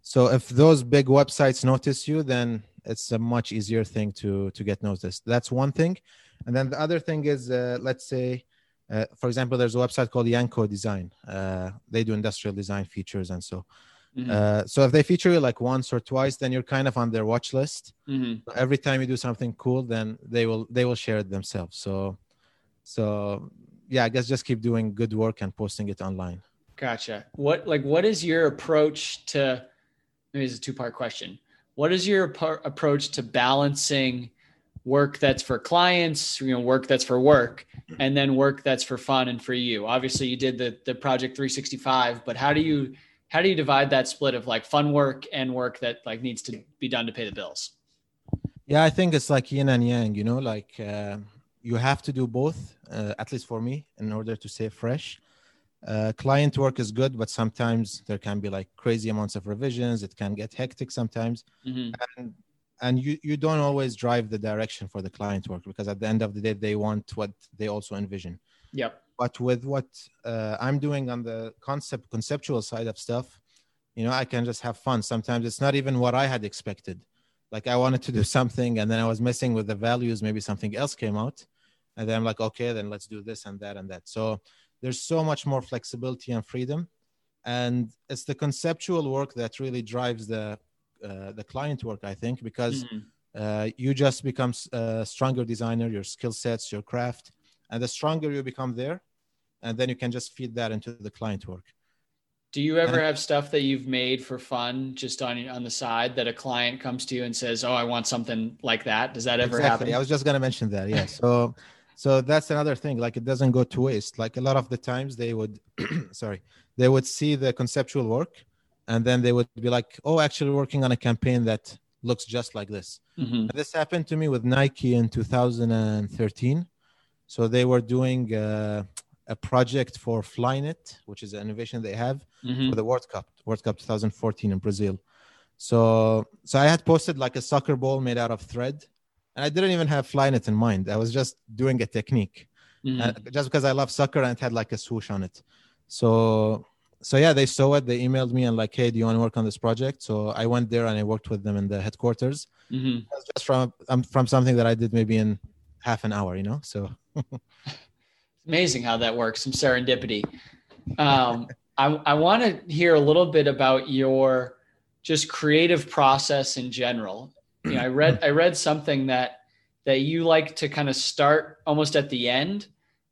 so if those big websites notice you, then it's a much easier thing to to get noticed. That's one thing, and then the other thing is, uh, let's say, uh, for example, there's a website called Yanko Design. Uh, they do industrial design features, and so Mm-hmm. Uh, so if they feature you like once or twice, then you're kind of on their watch list. Mm-hmm. Every time you do something cool, then they will they will share it themselves. So, so yeah, I guess just keep doing good work and posting it online. Gotcha. What like what is your approach to? Maybe it's a two part question. What is your par- approach to balancing work that's for clients, you know, work that's for work, and then work that's for fun and for you? Obviously, you did the the project 365, but how do you how do you divide that split of like fun work and work that like needs to be done to pay the bills yeah i think it's like yin and yang you know like uh, you have to do both uh, at least for me in order to stay fresh uh, client work is good but sometimes there can be like crazy amounts of revisions it can get hectic sometimes mm-hmm. and and you you don't always drive the direction for the client work because at the end of the day they want what they also envision. Yeah but with what uh, i'm doing on the concept conceptual side of stuff you know i can just have fun. Sometimes it's not even what i had expected. Like i wanted to do something and then i was messing with the values. Maybe something else came out. And then i'm like okay then let's do this and that and that. So there's so much more flexibility and freedom. And it's the conceptual work that really drives the uh, the client work i think because mm-hmm. uh, you just become a stronger designer your skill sets your craft and the stronger you become there and then you can just feed that into the client work. Do you ever have stuff that you've made for fun just on on the side that a client comes to you and says oh i want something like that does that ever exactly. happen? I was just going to mention that yeah. So so that's another thing like it doesn't go to waste. Like a lot of the times they would sorry they would see the conceptual work and then they would be like oh actually working on a campaign that looks just like this mm-hmm. this happened to me with nike in 2013 so they were doing uh, a project for Flyknit, which is an innovation they have mm-hmm. for the World Cup, World Cup 2014 in Brazil. So, so I had posted like a soccer ball made out of thread, and I didn't even have Flyknit in mind. I was just doing a technique, mm-hmm. uh, just because I love soccer and it had like a swoosh on it. So, so yeah, they saw it. They emailed me and like, hey, do you want to work on this project? So I went there and I worked with them in the headquarters. Mm-hmm. Just from um, from something that I did maybe in half an hour, you know. So amazing how that works. Some serendipity. Um, I, I want to hear a little bit about your just creative process in general. You know, I read I read something that that you like to kind of start almost at the end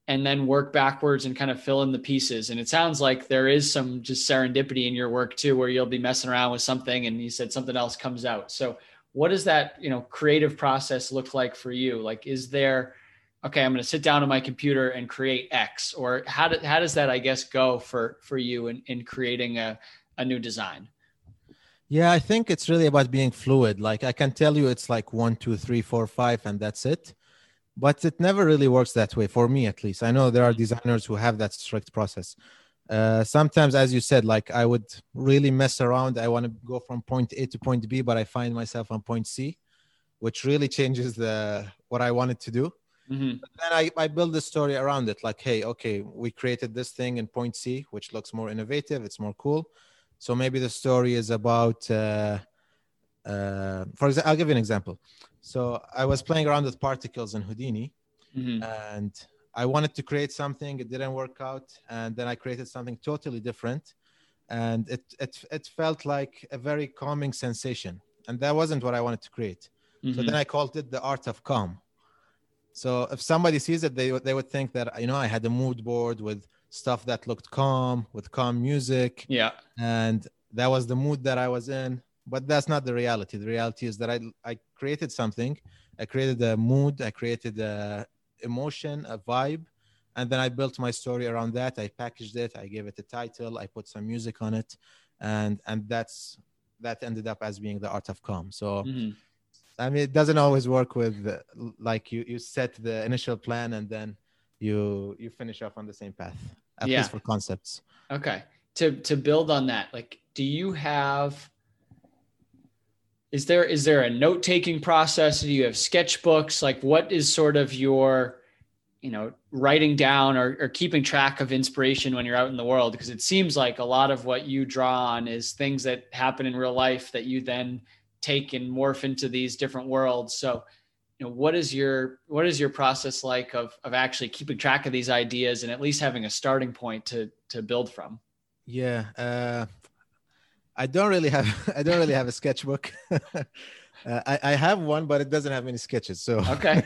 and then work backwards and kind of fill in the pieces. And it sounds like there is some just serendipity in your work too, where you'll be messing around with something and you said something else comes out. So what does that, you know, creative process look like for you? Like, is there okay, I'm going to sit down on my computer and create X, or how, do, how does that, I guess, go for, for you in, in creating a, a new design? Yeah, I think it's really about being fluid. Like I can tell you it's like one, two, three, four, five, and that's it. But it never really works that way for me, at least. I know there are designers who have that strict process. Uh, sometimes, as you said, like I would really mess around. I want to go from point A to point B, but I find myself on point C, which really changes the what I wanted to do. Mm-hmm. then I, I build the story around it like, hey, okay, we created this thing in point C, which looks more innovative, it's more cool. So maybe the story is about, uh, uh, for example, I'll give you an example. So I was playing around with particles in Houdini mm-hmm. and I wanted to create something, it didn't work out. And then I created something totally different. And it, it, it felt like a very calming sensation. And that wasn't what I wanted to create. Mm-hmm. So then I called it the art of calm so if somebody sees it, they they would think that you know I had a mood board with stuff that looked calm, with calm music. Yeah. And that was the mood that I was in. But that's not the reality. The reality is that I I created something, I created a mood, I created a emotion, a vibe, and then I built my story around that. I packaged it, I gave it a title, I put some music on it, and and that's that ended up as being the art of calm. So. Mm-hmm. I mean, it doesn't always work with like you you set the initial plan and then you you finish off on the same path at yeah. least for concepts. Okay. To to build on that, like, do you have is there is there a note taking process? Do you have sketchbooks? Like what is sort of your you know writing down or, or keeping track of inspiration when you're out in the world? Because it seems like a lot of what you draw on is things that happen in real life that you then take and morph into these different worlds. So you know what is your what is your process like of of actually keeping track of these ideas and at least having a starting point to to build from? Yeah uh I don't really have I don't really have a sketchbook. uh, I, I have one, but it doesn't have any sketches. So okay,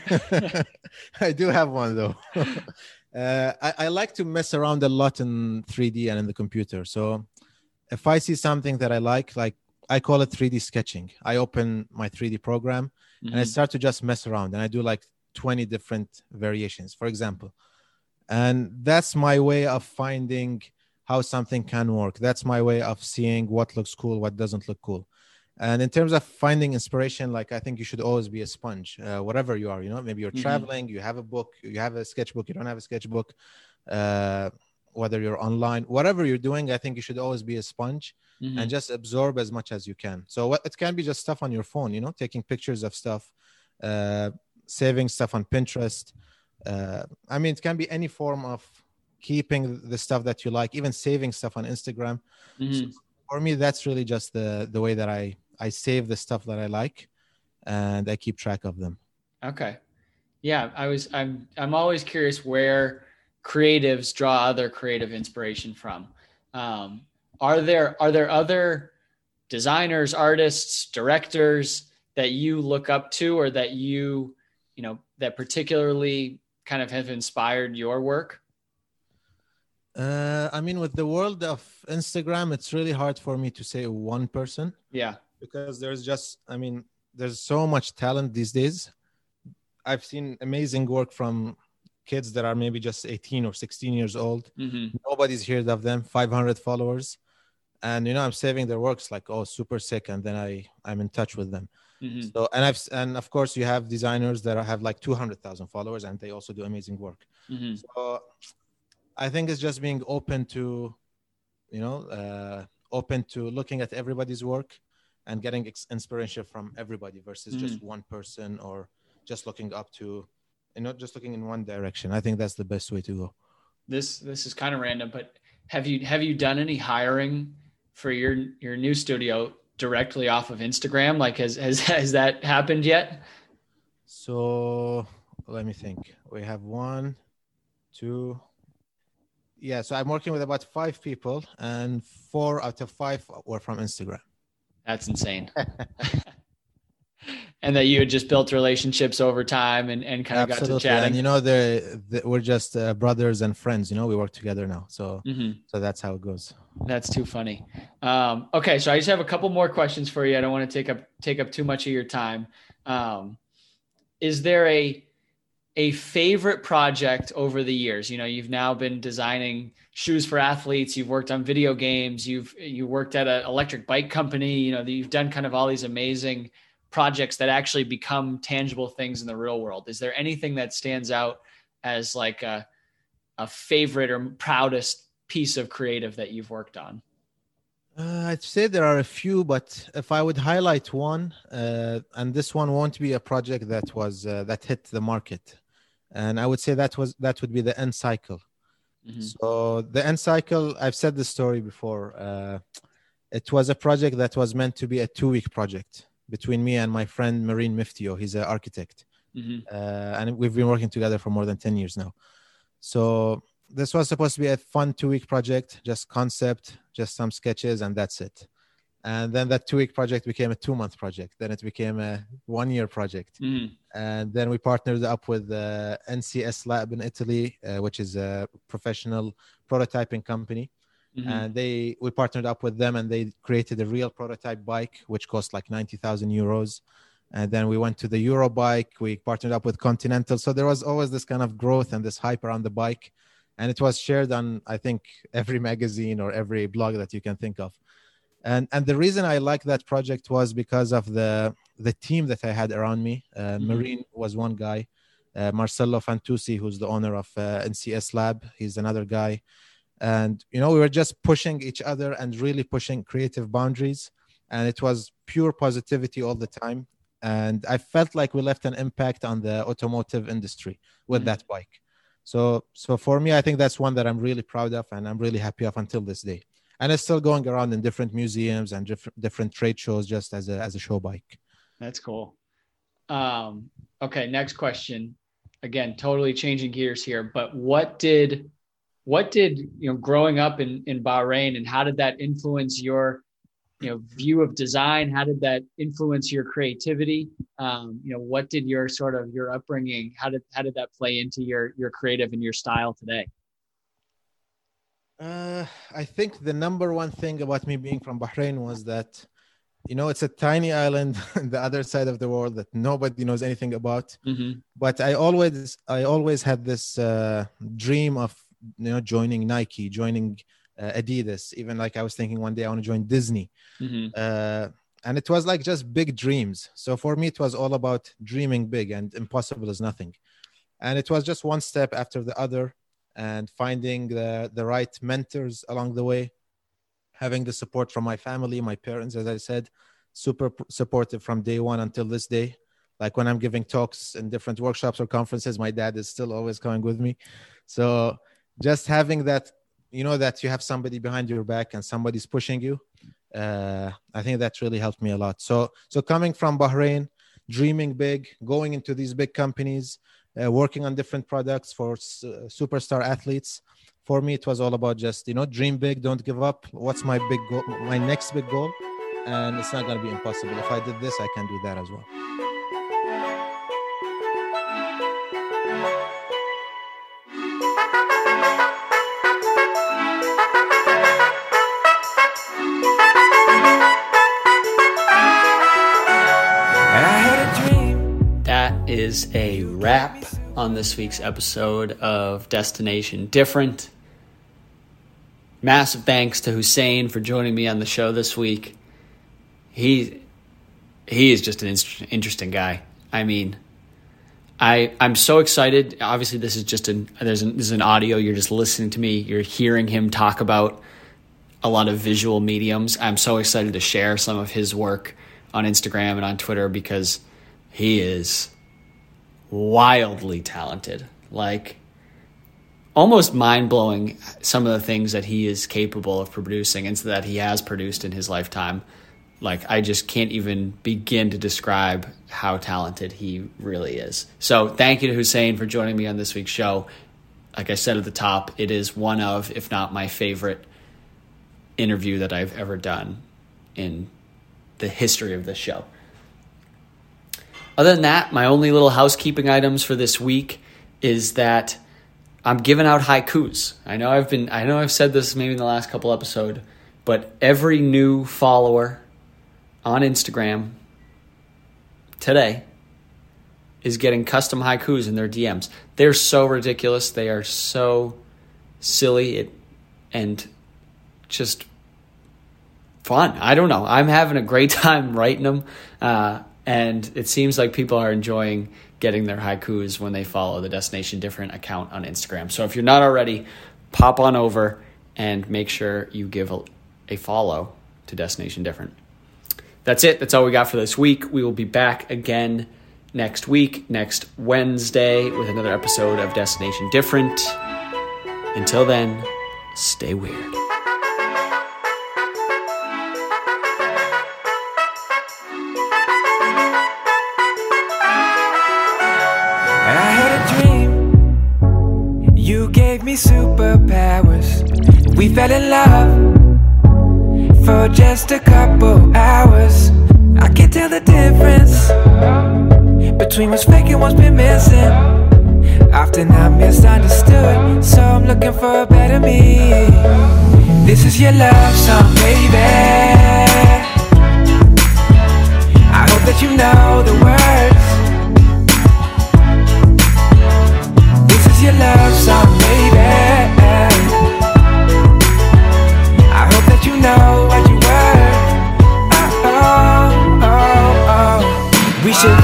I do have one though. uh, I, I like to mess around a lot in 3D and in the computer. So if I see something that I like, like I call it 3D sketching. I open my 3D program mm-hmm. and I mm-hmm. start to just mess around, and I do like 20 different variations, for example. And that's my way of finding how something can work. That's my way of seeing what looks cool, what doesn't look cool. And in terms of finding inspiration, like I think you should always be a sponge, uh, whatever you are. You know, maybe you're mm-hmm. traveling, you have a book, you have a sketchbook, you don't have a sketchbook. Uh, whether you're online, whatever you're doing, I think you should always be a sponge mm-hmm. and just absorb as much as you can. So what, it can be just stuff on your phone, you know, taking pictures of stuff, uh, saving stuff on Pinterest. Uh, I mean, it can be any form of keeping the stuff that you like, even saving stuff on Instagram. Mm-hmm. So for me, that's really just the the way that I I save the stuff that I like, and I keep track of them. Okay, yeah, I was I'm I'm always curious where creatives draw other creative inspiration from. Um, are there are there other designers, artists, directors that you look up to, or that you you know that particularly kind of have inspired your work? Uh, I mean, with the world of Instagram, it's really hard for me to say one person. Yeah. Because there's just, I mean, there's so much talent these days. I've seen amazing work from kids that are maybe just 18 or 16 years old. Mm-hmm. Nobody's heard of them, 500 followers. And, you know, I'm saving their works like, oh, super sick. And then I, I'm in touch with them. Mm-hmm. So, and I've, and of course, you have designers that have like 200,000 followers and they also do amazing work. Mm-hmm. So, I think it's just being open to, you know, uh, open to looking at everybody's work and getting ex- inspiration from everybody versus mm. just one person or just looking up to, and not just looking in one direction. I think that's the best way to go. This this is kind of random, but have you have you done any hiring for your your new studio directly off of Instagram? Like has has has that happened yet? So let me think. We have one, two, yeah so i'm working with about five people and four out of five were from instagram. That's insane. And that you had just built relationships over time and, and kind of Absolutely. got to chatting. and you know the, we're just uh, brothers and friends you know we work together now so mm-hmm. so that's how it goes. That's too funny. Um, okay so i just have a couple more questions for you. I don't want to take up take up too much of your time. Um, is there a a favorite project over the years? You know, you've now been designing shoes for athletes. You've worked on video games. You've you worked at an electric bike company. You know, you've done kind of all these amazing projects that actually become tangible things in the real world. Is there anything that stands out as like a a favorite or proudest piece of creative that you've worked on? Uh, I'd say there are a few, but if I would highlight one, uh, and this one won't be a project that was uh, that hit the market, and I would say that was that would be the N Cycle. Mm-hmm. So the N Cycle, I've said the story before. Uh, it was a project that was meant to be a two-week project between me and my friend Marin Myftiu. He's an architect, mm-hmm. Uh, and we've been working together for more than ten years now. So this was supposed to be a fun two-week project, just concept, just some sketches, and that's it. And then that two week project became a two month project. Then it became a one year project. Mm. and then we partnered up with the ncs lab in italy uh, which is a professional prototyping company. Mm-hmm. and they we partnered up with them and they created a real prototype bike which cost like 90,000 euros. And then we went to the Eurobike. We partnered up with Continental. So there was always this kind of growth and this hype around the bike and it was shared on I think every magazine or every blog that you can think of and and the reason I like that project was because of the the team that I had around me uh, mm-hmm. Marin was one guy uh, Marcello Fantuzzi, who's the owner of uh, NCS Lab. He's another guy. And, you know, we were just pushing each other and really pushing creative boundaries. And it was pure positivity all the time. And I felt like we left an impact on the automotive industry with mm-hmm. that bike. So, so for me, I think that's one that I'm really proud of and I'm really happy of until this day. And it's still going around in different museums and different different trade shows just as a as a show bike. That's cool. Um, okay, next question. Again, totally changing gears here, but what did what did you know growing up in in Bahrain and how did that influence your you know view of design? How did that influence your creativity? Um, you know, what did your sort of your upbringing? How did how did that play into your your creative and your style today? Uh, I think the number one thing about me being from Bahrain was that you know it's a tiny island on the other side of the world that nobody knows anything about mm-hmm. but i always i always had this uh, dream of you know joining nike joining adidas even like i was thinking one day i want to join disney mm-hmm. uh, and it was like just big dreams so for me it was all about dreaming big and impossible is nothing and it was just one step after the other and finding the the right mentors along the way having the support from my family, my parents, as I said, super supportive from day one until this day. Like when I'm giving talks in different workshops or conferences, my dad is still always coming with me. So just having that, you know, that you have somebody behind your back and somebody's pushing you, uh, I think that really helped me a lot. So, so coming from Bahrain, dreaming big, going into these big companies, uh, working on different products for uh, superstar athletes, for me it was all about just you know dream big don't give up. What's my big goal my next big goal? And it's not going to be impossible. If i did this i can do that as well is a wrap on this week's episode of Destination Different. Massive thanks to Hussein for joining me on the show this week. He he is just an interesting guy. I mean, I I'm so excited. Obviously, this is just an there's an, this is an audio. You're just listening to me. You're hearing him talk about a lot of visual mediums. I'm so excited to share some of his work on Instagram and on Twitter because he is wildly talented. Like almost mind blowing some of the things that he is capable of producing and so that he has produced in his lifetime. Like, I just can't even begin to describe how talented he really is. So, thank you to Hussein for joining me on this week's show. Like I said at the top, it is one of, if not my favorite interview that I've ever done in the history of this show. Other than that, my only little housekeeping items for this week is that I'm giving out haikus. I know I've been I know I've said this maybe in the last couple episode, but every new follower on Instagram today is getting custom haikus in their DMs. They're so ridiculous. They are so silly it, and just fun. I don't know. I'm having a great time writing them, uh, and it seems like people are enjoying getting their haikus when they follow the Destination Different account on Instagram. So if you're not already, pop on over and make sure you give a, a follow to Destination Different. That's it. That's all we got for this week. We will be back again next week, next Wednesday, with another episode of Destination Different. Until then, stay weird. We fell in love for just a couple hours. I can't tell the difference between what's fake and what's been missing. Often I'm misunderstood, so I'm looking for a better me. This is your love song, baby. I hope that you know the words. This is your love song, baby. know what you were. Oh, oh, oh, oh. we should